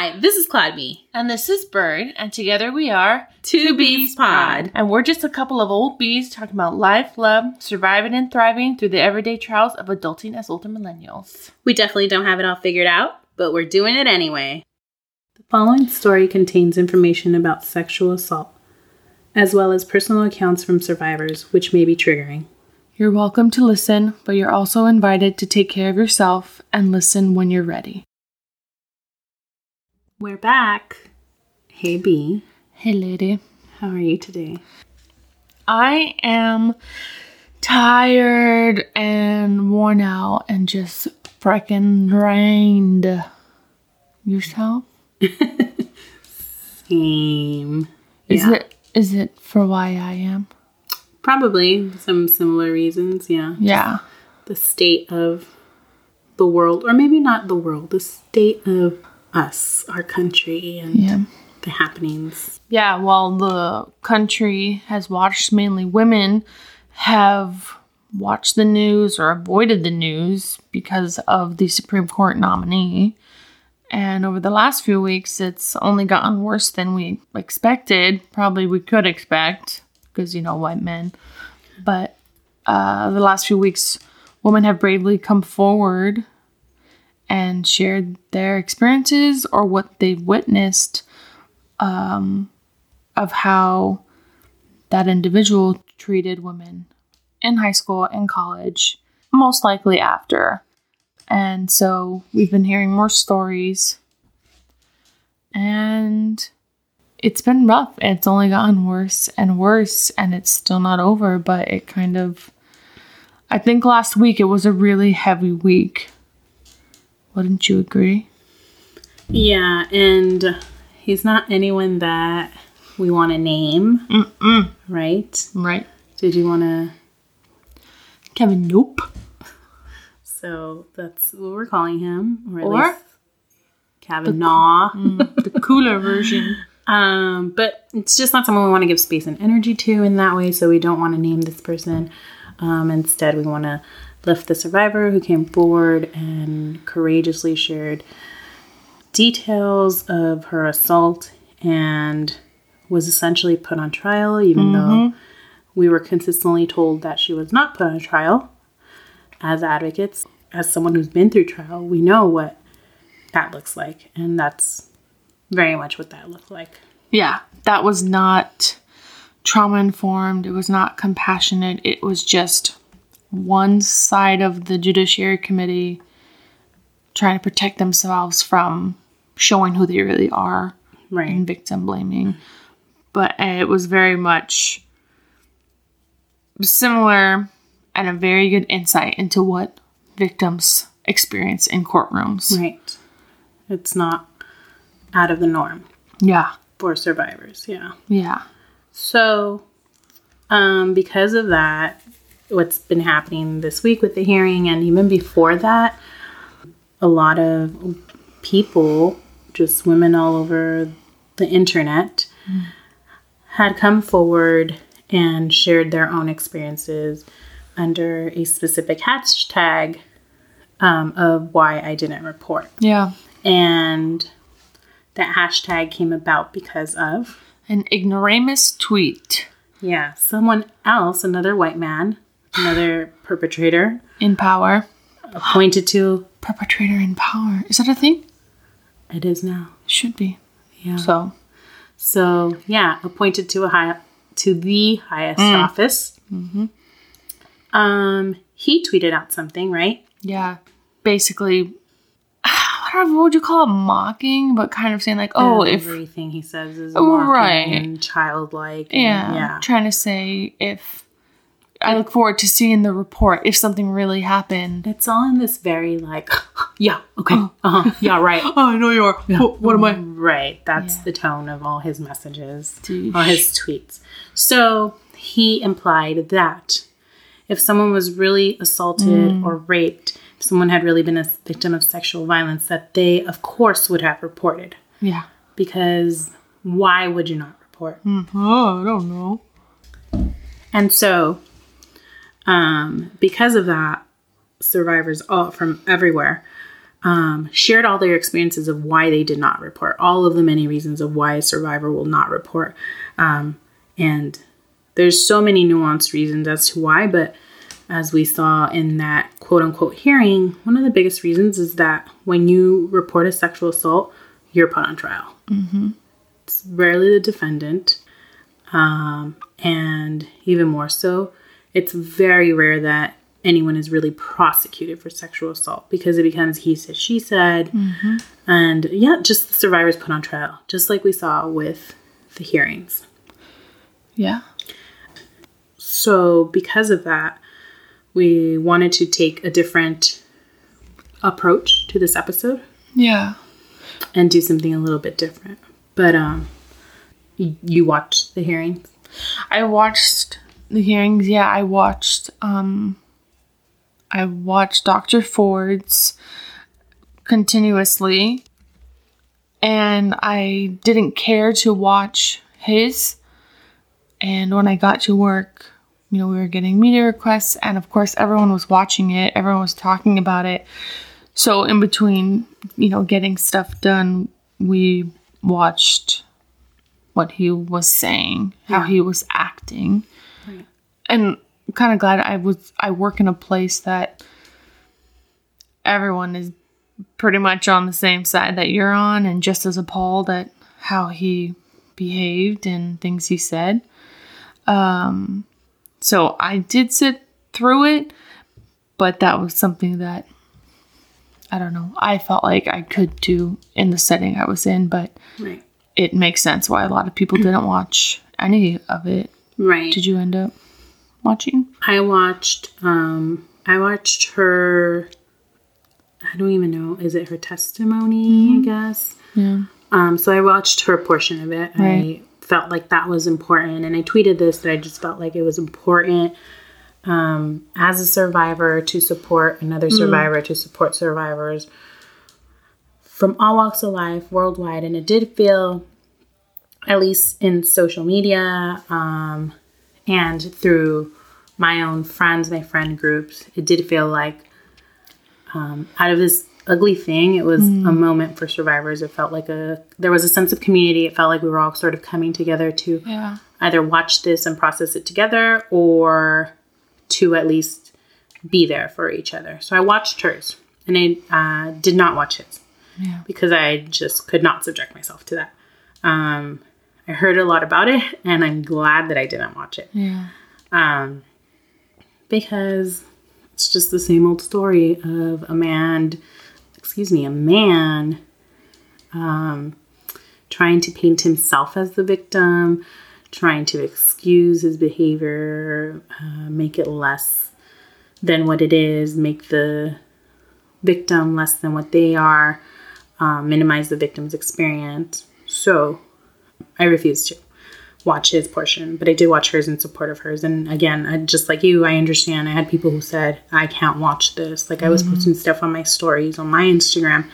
Hi, this is Claude B. And this is Bird, and together we are Two Bees Pod. And we're just a couple of old bees talking about life, love, surviving and thriving through the everyday trials of adulting as older millennials. We definitely don't have it all figured out, but we're doing it anyway. The following story contains information about sexual assault, as well as personal accounts from survivors, which may be triggering. You're welcome to listen, but you're also invited to take care of yourself and listen when you're ready. We're back. Hey, B. Hey, lady. How are you today? I am tired and worn out and just freaking drained. Yourself? Same. Is Yeah. it is it for why I am? Probably some similar reasons, yeah. Yeah. The state of the world, or maybe not the world, the state of us, our country, and Yeah. the happenings. Yeah, while the country has watched mainly women have watched the news or avoided the news because of the Supreme Court nominee. And over the last few weeks, it's only gotten worse than we expected. Probably we could expect because, you know, white men. But uh, the last few weeks, women have bravely come forward and shared their experiences or what they've witnessed um, of how that individual treated women in high school and college, most likely after. And so we've been hearing more stories, and it's been rough. It's only gotten worse and worse, and it's still not over, but it kind of. I think last week it was a really heavy week. Wouldn't you agree? Yeah, and he's not anyone that we want to name, Mm-mm. right? Right. Did you want to? Kevin, nope. So that's what we're calling him, or, Or? Kavanaugh. The cooler version. Um, but it's just not someone we want to give space and energy to in that way. So we don't want to name this person. Um, instead, we want to lift the survivor who came forward and courageously shared details of her assault and was essentially put on trial, even though mm-hmm. we were consistently told that she was not put on trial. As advocates, as someone who's been through trial, we know what that looks like, and that's very much what that looked like. Yeah, that was not trauma informed. It was not compassionate. It was just one side of the Judiciary Committee trying to protect themselves from showing who they really are Right. and victim blaming. But it was very much similar and a very good insight into what victims experience in courtrooms. Right. It's not out of the norm Yeah, for survivors. Yeah. yeah. So, um, because of that, what's been happening this week with the hearing and even before that, a lot of people, just women all over the internet, had come forward and shared their own experiences under a specific hashtag um, of why I didn't report. Yeah. And that hashtag came about because of An ignoramus tweet. Yeah, someone else, another white man, another perpetrator, In power. appointed to Perpetrator in power. Is that a thing? it is now. Should be. Yeah. So, So yeah, appointed to a high to the highest office. Um, he tweeted out something, right? yeah. Basically, I don't know, what would you call it? Mocking, but kind of saying, like, oh, if. everything he says is Oh, mocking right. and childlike. and- Yeah, yeah, Trying to say if. I look forward to seeing the report if something really happened. It's all in this very like, yeah, okay, uh-huh, yeah, right. Oh, I know you are. What, what am I? Right. That's Yeah. the tone of all his messages, Douche. all his tweets. So he implied that if someone was really assaulted Mm. or raped, if someone had really been a victim of sexual violence, that they, of course, would have reported. Yeah. Because why would you not report? Oh, I don't know. And so, um, because of that, survivors all from everywhere um, shared all their experiences of why they did not report, all of the many reasons of why a survivor will not report. Um, and there's so many nuanced reasons as to why, but as we saw in that quote unquote hearing, one of the biggest reasons is that when you report a sexual assault, you're put on trial. Mm-hmm. It's rarely the defendant. Um, and even more so, it's very rare that anyone is really prosecuted for sexual assault because it becomes he said, she said. Mm-hmm. And yeah, just the survivors put on trial, just like we saw with the hearings. Yeah. So, because of that, we wanted to take a different approach to this episode. Yeah. And do something a little bit different. But um you watched the hearings? I watched the hearings. Yeah, I watched um I watched Dr. Ford's continuously and I didn't care to watch his and when I got to work, you know, we were getting media requests and of course everyone was watching it, everyone was talking about it. So in between, you know, getting stuff done, we watched what he was saying, how he was acting. And I'm kind of glad I was I work in a place that everyone is pretty much on the same side that you're on and just as appalled at how he behaved and things he said. Um so I did sit through it, but that was something that I don't know. I felt like I could do in the setting I was in, but Right. it makes sense why a lot of people didn't watch any of it. Right. Did you end up watching? I watched um I watched her I don't even know, is it her testimony, I guess? Yeah. Um so I watched her portion of it. Right. I felt like that was important and I tweeted this that I just felt like it was important um as a survivor to support another survivor to support survivors from all walks of life worldwide and it did feel at least in social media um and through my own friends, my friend groups, it did feel like um, out of this ugly thing, it was a moment for survivors. It felt like a there was a sense of community. It felt like we were all sort of coming together to Yeah. either watch this and process it together or to at least be there for each other. So I watched hers and I uh, did not watch his Yeah. because I just could not subject myself to that. Um, I heard a lot about it and I'm glad that I didn't watch it Yeah. um, because it's just the same old story of a man, excuse me, a man um, trying to paint himself as the victim, trying to excuse his behavior, uh, make it less than what it is, make the victim less than what they are, um, minimize the victim's experience. So I refuse to watch his portion, but I did watch hers in support of hers. And again, I, just like you, I understand. I had people who said, I can't watch this. Like I was posting stuff on my stories on my Instagram.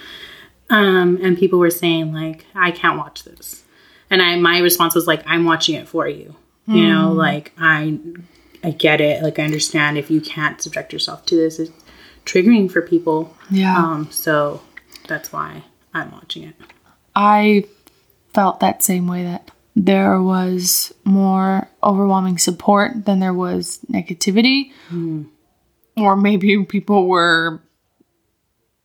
Um, and people were saying like, I can't watch this. And I, my response was like, I'm watching it for you. You know, like I, I get it. Like I understand if you can't subject yourself to this, it's triggering for people. Yeah. Um, so that's why I'm watching it. I felt that same way that there was more overwhelming support than there was negativity. Hmm. Or maybe people were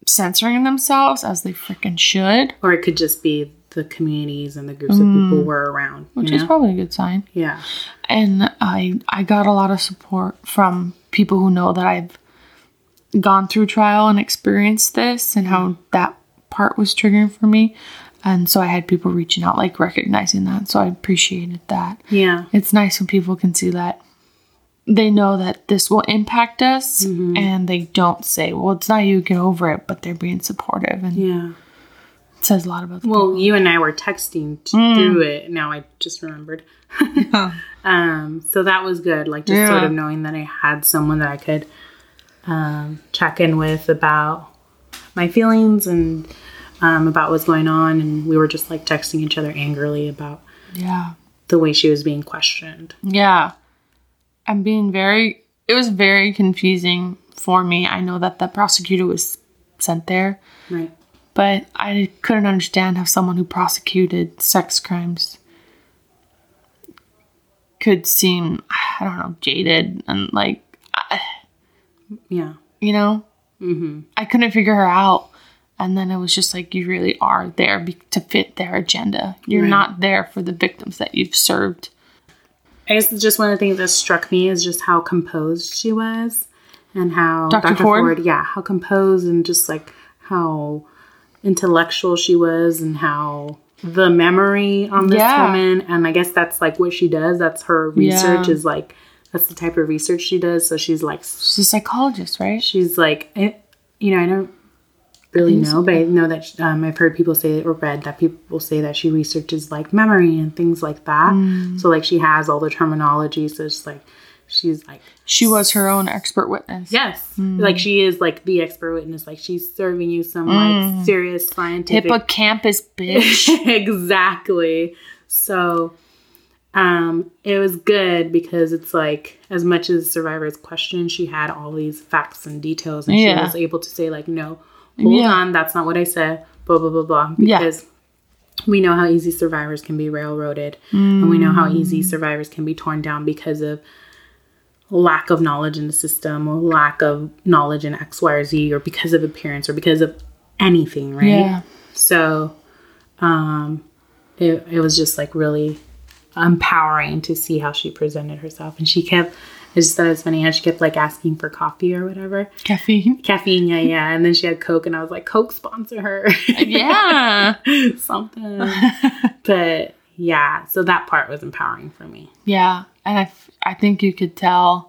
censoring themselves as they freaking should, Or it could just be the communities and the groups of mm. people we're around. which is know? probably a good sign. yeah. and I I got a lot of support from people who know that I've gone through trial and experienced this and how hmm. that part was triggering for me. And so I had people reaching out like recognizing that. So I appreciated that. Yeah. It's nice when people can see that they know that this will impact us and they don't say, "Well, it's not you, get over it," but they're being supportive and Yeah. it says a lot about the Well, you and I were texting t- Mm. through it. Now I just remembered. um, so that was good. Like just sort of knowing that I had someone that I could um, check in with about my feelings and um, about what's going on. And we were just like texting each other angrily about Yeah. the way she was being questioned. Yeah. I'm being very, it was very confusing for me. I know that the prosecutor was sent there. Right. But I couldn't understand how someone who prosecuted sex crimes could seem, I don't know, jaded and like, I- Yeah. you know? Mm-hmm. I couldn't figure her out. And then it was just like, you really are there be- to fit their agenda. You're Right. not there for the victims that you've served. I guess just one of the things that struck me is just how composed she was and how Dr. Ford? yeah, how composed and just like how intellectual she was and how the memory on this Yeah. woman and I guess that's like what she does. That's her research Yeah. is like that's the type of research she does. So she's like She's a psychologist, right? she's like I, you know, I don't really know, but I know that um, I've heard people say or read that people say that she researches like memory and things like that. Mm. So like she has all the terminology. So it's like she's like She was her own expert witness. yes, like she is like the expert witness. Like she's serving you some like serious scientific Hippocampus, bitch. exactly. So um it was good because it's like as much as survivor's question, she had all these facts and details and Yeah. she was able to say like, no, hold Yeah. on, that's not what I said, blah blah blah blah. Yeah. Because we know how easy survivors can be railroaded and we know how Mm. easy survivors can be torn down because of lack of knowledge in the system or lack of knowledge in X, Y, or Z or because of appearance or because of anything, right? Yeah. So um it, it was just like really empowering to see how she presented herself. And she kept I just thought it was funny how she kept like asking for coffee or whatever. Caffeine. Caffeine, yeah, yeah. And then she had Coke and I was like, Coke sponsor her. Yeah. Something. but yeah, so that part was empowering for me. Yeah. And I, f- I think you could tell.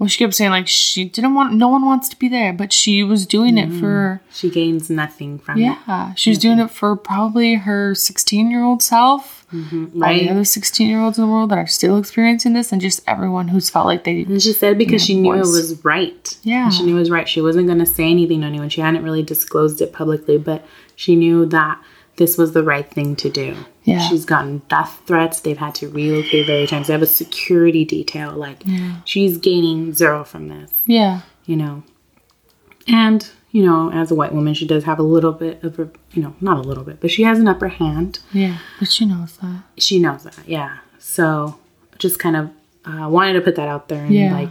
Well, she kept saying, like, she didn't want, no one wants to be there, but she was doing it mm. for, She gains nothing from it. yeah. She was doing it for probably her 16 year old self, mm-hmm, all the other 16 year olds in the world that are still experiencing this, and just everyone who's felt like they, And she said because she knew voice. it was right. Yeah. She knew it was right. She wasn't going to say anything to anyone. She hadn't really disclosed it publicly, but she knew that this was the right thing to do. Yeah. She's gotten death threats. They've had to relocate various times. They have a security detail. Like, she's gaining zero from this, yeah. you know. And, you know, as a white woman, she does have a little bit of a, you know, not a little bit, but she has an upper hand. Yeah. But she knows that. She knows that, yeah. So just kind of uh, wanted to put that out there and Yeah. like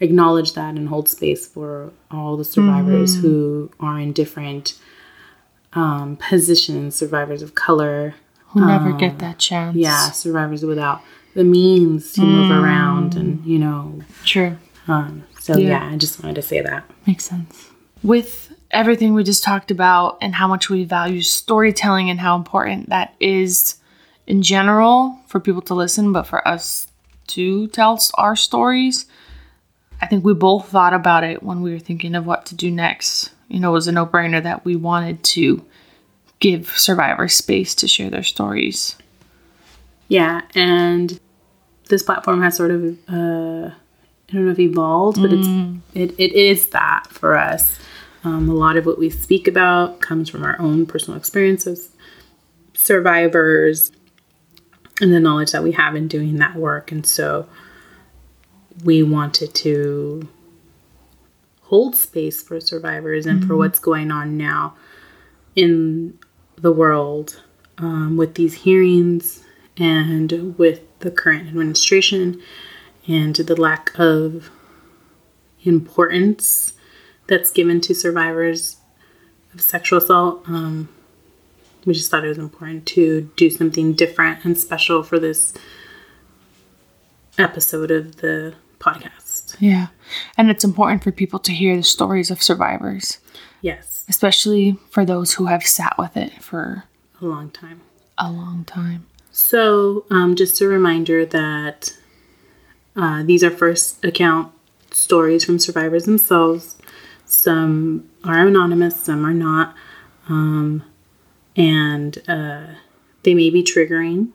acknowledge that and hold space for all the survivors Mm-hmm. who are in different um, positions, survivors of color, Who never get that chance. Um, yeah, survivors without the means to move Mm. around and you know. True. Um, so Yeah. yeah, I just wanted to say that. Makes sense. With everything we just talked about and how much we value storytelling and how important that is in general for people to listen, but for us to tell our stories, I think we both thought about it when we were thinking of what to do next. You know, it was a no brainer that we wanted to give survivors space to share their stories. Yeah, and this platform has sort of uh, I don't know if evolved, but it's it, it is that for us. Um, a lot of what we speak about comes from our own personal experiences, survivors, and the knowledge that we have in doing that work. And so we wanted to hold space for survivors and for what's going on now in the world um, with these hearings and with the current administration and the lack of importance that's given to survivors of sexual assault. Um, we just thought it was important to do something different and special for this episode of the podcast. Yeah. And it's important for people to hear the stories of survivors, Yes, especially for those who have sat with it for a long time. a long time. So, um, just a reminder that uh, these are first account stories from survivors themselves. Some are anonymous, some are not. Um, and uh, they may be triggering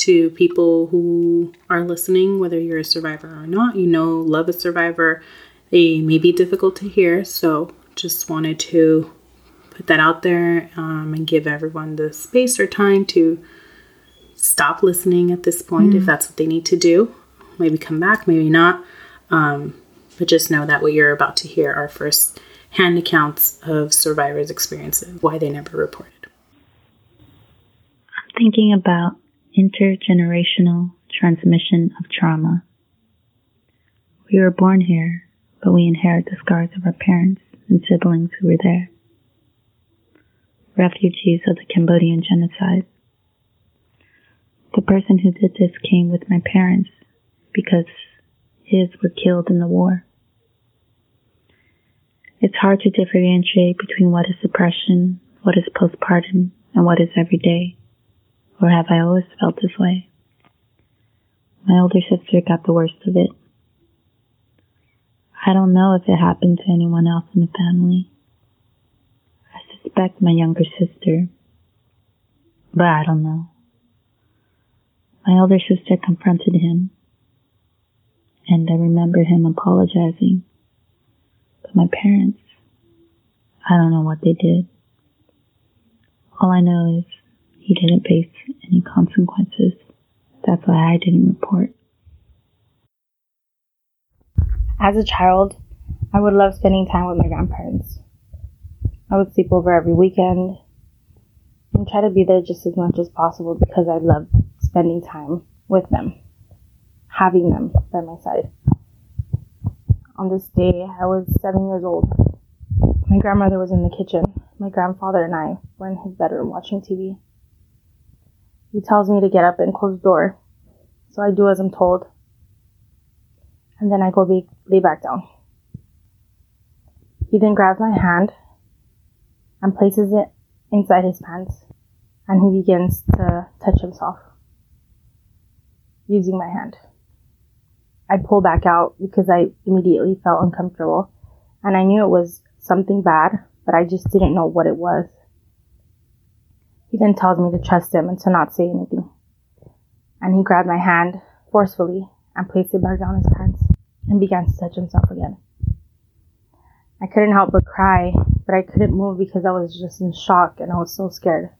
to people who are listening, whether you're a survivor or not. You know, love a survivor. They may be difficult to hear, so just wanted to put that out there um, and give everyone the space or time to stop listening at this point if that's what they need to do. Maybe come back, maybe not. Um, but just know that what you're about to hear are first hand accounts of survivors' experiences, why they never reported. I'm thinking about intergenerational transmission of trauma. We were born here, but we inherit the scars of our parents and siblings who were there. Refugees of the Cambodian genocide. The person who did this came with my parents because his were killed in the war. It's hard to differentiate between what is suppression, what is postpartum, and what is everyday. Or have I always felt this way? My older sister got the worst of it. I don't know if it happened to anyone else in the family. I suspect my younger sister, but I don't know. My older sister confronted him, and I remember him apologizing. But my parents, I don't know what they did. All I know is he didn't face any consequences. That's why I didn't report. As a child, I would love spending time with my grandparents. I would sleep over every weekend and try to be there just as much as possible because I love spending time with them, having them by my side. On this day, I was seven years old. My grandmother was in the kitchen. My grandfather and I were in his bedroom watching TV. He tells me to get up and close the door, so I do as I'm told and then I go be, lay back down. He then grabs my hand and places it inside his pants, and he begins to touch himself using my hand. I pull back out because I immediately felt uncomfortable, and I knew it was something bad, but I just didn't know what it was. He then tells me to trust him and to not say anything. And he grabbed my hand forcefully and placed it back down his pants and began to touch himself again. I couldn't help but cry, but I couldn't move because I was just in shock and I was so scared.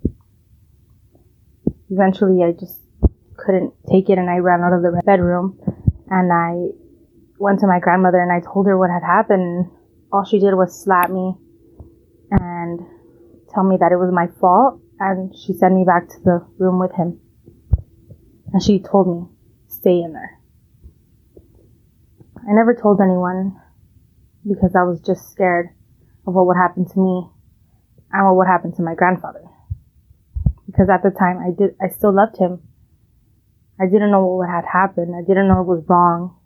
Eventually, I just couldn't take it and I ran out of the bedroom and I went to my grandmother and I told her what had happened. All she did was slap me and tell me that it was my fault and she sent me back to the room with him. And she told me, stay in there. I never told anyone because I was just scared of what would happen to me and what would happen to my grandfather. Because at the time I did, I still loved him. I didn't know what had happened. I didn't know it was wrong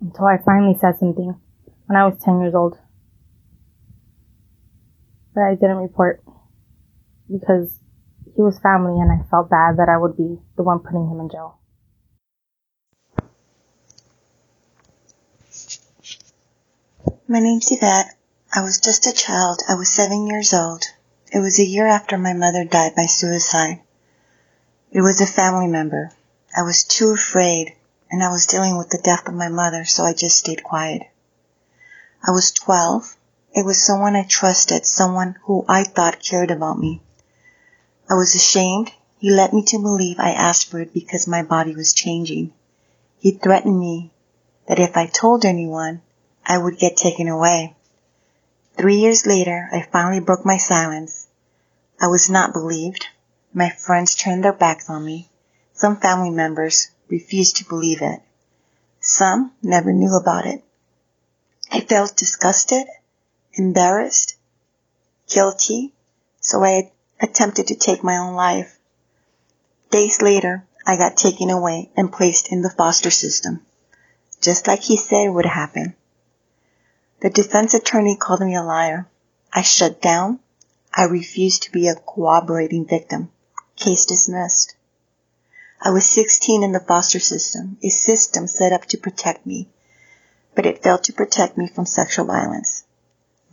until I finally said something when I was 10 years old. But I didn't report because he was family and I felt bad that I would be the one putting him in jail. My name's Yvette. I was just a child. I was seven years old. It was a year after my mother died by suicide. It was a family member. I was too afraid, and I was dealing with the death of my mother, so I just stayed quiet. I was 12. It was someone I trusted, someone who I thought cared about me. I was ashamed. He led me to believe I asked for it because my body was changing. He threatened me that if I told anyone, I would get taken away. Three years later, I finally broke my silence. I was not believed. My friends turned their backs on me. Some family members refused to believe it. Some never knew about it. I felt disgusted, embarrassed, guilty, so I attempted to take my own life. Days later, I got taken away and placed in the foster system, just like he said would happen. The defense attorney called me a liar. I shut down. I refused to be a cooperating victim. Case dismissed. I was 16 in the foster system, a system set up to protect me, but it failed to protect me from sexual violence.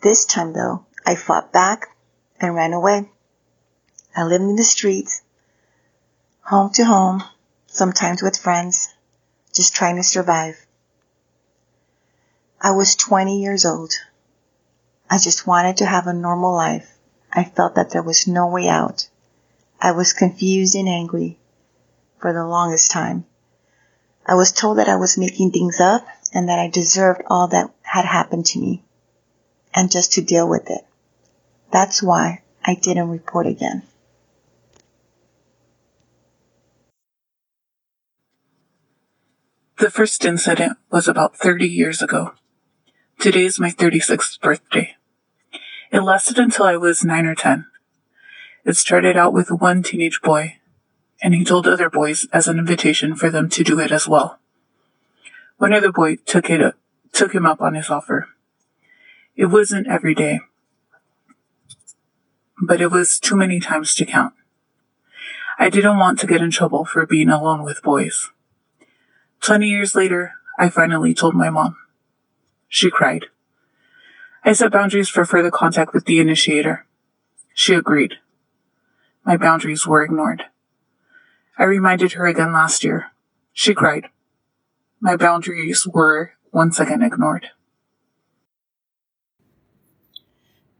This time though, I fought back and ran away. I lived in the streets, home to home, sometimes with friends, just trying to survive. I was 20 years old. I just wanted to have a normal life. I felt that there was no way out. I was confused and angry for the longest time. I was told that I was making things up and that I deserved all that had happened to me. and just to deal with it. That's why I didn't report again. The first incident was about 30 years ago. Today is my 36th birthday. It lasted until I was 9 or 10. It started out with one teenage boy, and he told other boys as an invitation for them to do it as well. One other boy took it up, took him up on his offer. It wasn't every day, but it was too many times to count. I didn't want to get in trouble for being alone with boys. Twenty years later, I finally told my mom. She cried. I set boundaries for further contact with the initiator. She agreed. My boundaries were ignored. I reminded her again last year. She cried. My boundaries were once again ignored.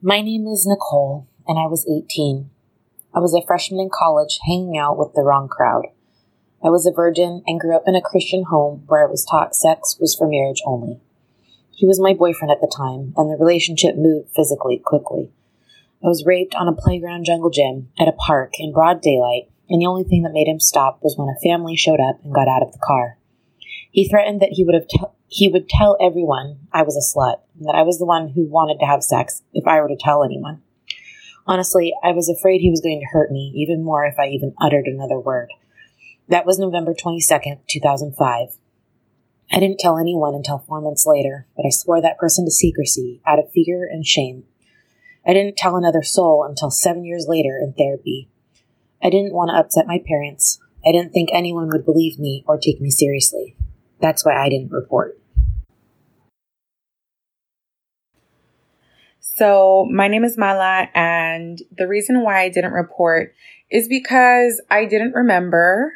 My name is Nicole, and I was 18. I was a freshman in college hanging out with the wrong crowd. I was a virgin and grew up in a Christian home where it was taught sex was for marriage only. He was my boyfriend at the time, and the relationship moved physically quickly. I was raped on a playground jungle gym at a park in broad daylight, and the only thing that made him stop was when a family showed up and got out of the car. He threatened that he would have t- he would tell everyone I was a slut, and that I was the one who wanted to have sex if I were to tell anyone. Honestly, I was afraid he was going to hurt me even more if I even uttered another word. That was November 22nd, 2005. I didn't tell anyone until four months later, but I swore that person to secrecy out of fear and shame. I didn't tell another soul until seven years later in therapy. I didn't want to upset my parents. I didn't think anyone would believe me or take me seriously. That's why I didn't report. So, my name is Mala, and the reason why I didn't report is because I didn't remember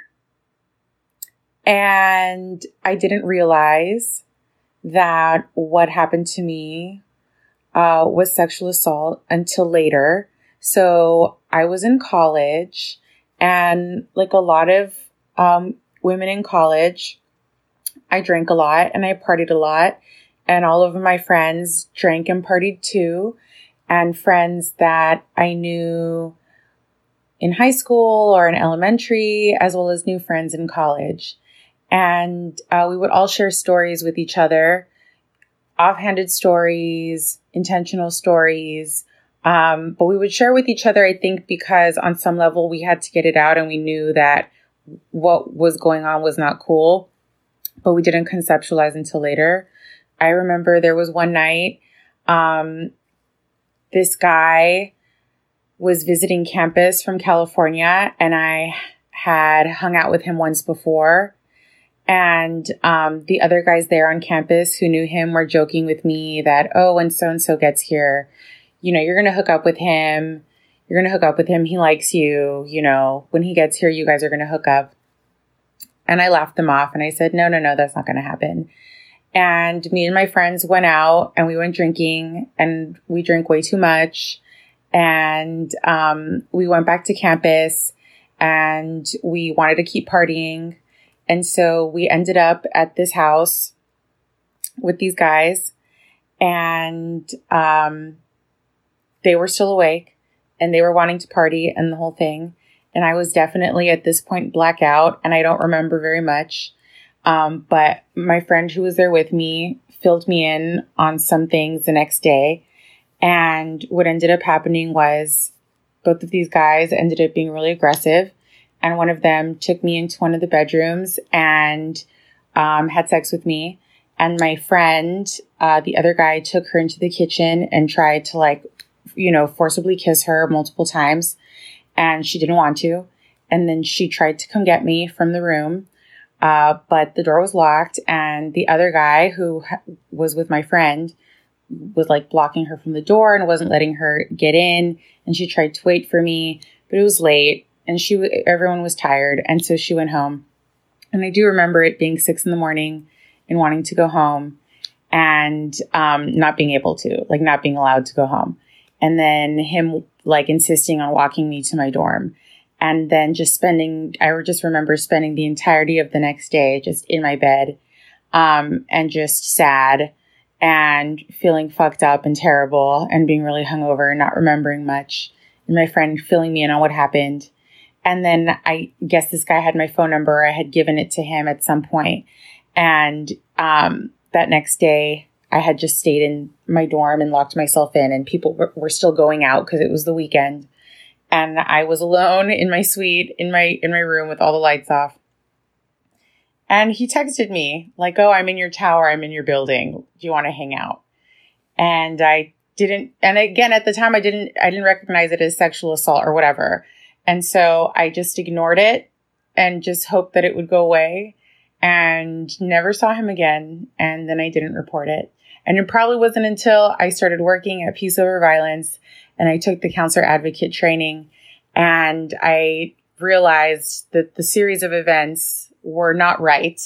and I didn't realize that what happened to me uh, was sexual assault until later. So I was in college, and like a lot of um, women in college, I drank a lot and I partied a lot. And all of my friends drank and partied too. And friends that I knew in high school or in elementary, as well as new friends in college and uh, we would all share stories with each other. Offhanded stories intentional stories. Um, but we would share with each other i think because on some level we had to get it out and we knew that what was going on was not cool. But we didn't conceptualize until later. I remember there was one night um, this guy was visiting campus from california and i had hung out with him once before and um, the other guys there on campus who knew him were joking with me that, oh, when so and so gets here, you know, you're going to hook up with him. You're going to hook up with him. He likes you. You know, when he gets here, you guys are going to hook up. And I laughed them off and I said, no, no, no, that's not going to happen. And me and my friends went out and we went drinking and we drank way too much. And um, we went back to campus and we wanted to keep partying and so we ended up at this house with these guys, and um, they were still awake and they were wanting to party and the whole thing. And I was definitely at this point blackout, and I don't remember very much. Um, but my friend who was there with me filled me in on some things the next day. And what ended up happening was both of these guys ended up being really aggressive and one of them took me into one of the bedrooms and um, had sex with me. And my friend, uh, the other guy, took her into the kitchen and tried to like, you know, forcibly kiss her multiple times, and she didn't want to. And then she tried to come get me from the room, uh, but the door was locked, and the other guy who ha- was with my friend was like blocking her from the door and wasn't letting her get in. And she tried to wait for me, but it was late and she everyone was tired and so she went home and i do remember it being six in the morning and wanting to go home and um, not being able to like not being allowed to go home and then him like insisting on walking me to my dorm and then just spending i just remember spending the entirety of the next day just in my bed um, and just sad and feeling fucked up and terrible and being really hungover and not remembering much. And my friend filling me in on what happened. And then I guess this guy had my phone number. I had given it to him at some point. And um, that next day, I had just stayed in my dorm and locked myself in, and people were, were still going out because it was the weekend. And I was alone in my suite, in my in my room with all the lights off. And he texted me, like, oh, I'm in your tower, I'm in your building. Do you want to hang out? And I didn't, and again, at the time I didn't, I didn't recognize it as sexual assault or whatever. And so I just ignored it and just hoped that it would go away and never saw him again. And then I didn't report it. And it probably wasn't until I started working at Peace Over Violence and I took the counselor advocate training and I realized that the series of events were not right.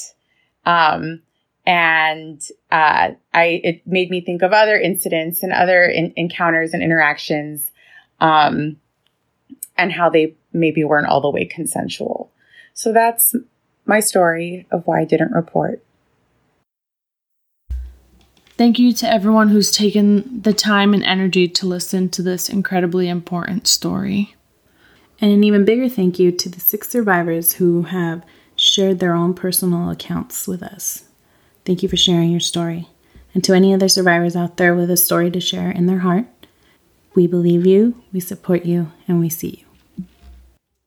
Um, and uh, I it made me think of other incidents and other in- encounters and interactions, um, and how they maybe weren't all the way consensual. So that's my story of why I didn't report. Thank you to everyone who's taken the time and energy to listen to this incredibly important story. And an even bigger thank you to the six survivors who have shared their own personal accounts with us. Thank you for sharing your story. And to any other survivors out there with a story to share in their heart, we believe you, we support you, and we see you.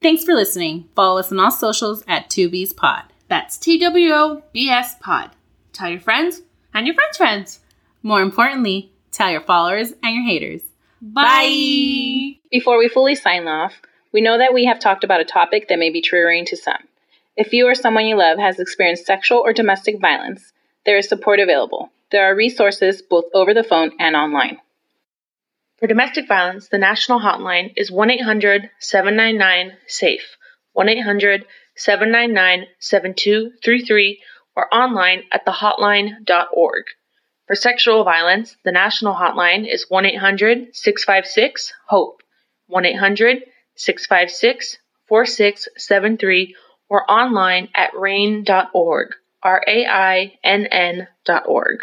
Thanks for listening. Follow us on all socials at 2B's Pod. That's T W O B S Pod. Tell your friends and your friends' friends. More importantly, tell your followers and your haters. Bye. Before we fully sign off, we know that we have talked about a topic that may be triggering to some. If you or someone you love has experienced sexual or domestic violence, there is support available. There are resources both over the phone and online. For domestic violence, the national hotline is 1 800 799 SAFE, 1 800 799 7233, or online at thehotline.org. For sexual violence, the national hotline is 1 800 656 HOPE, 1 800 656 4673 or online at rainn.org, R A I N N.org.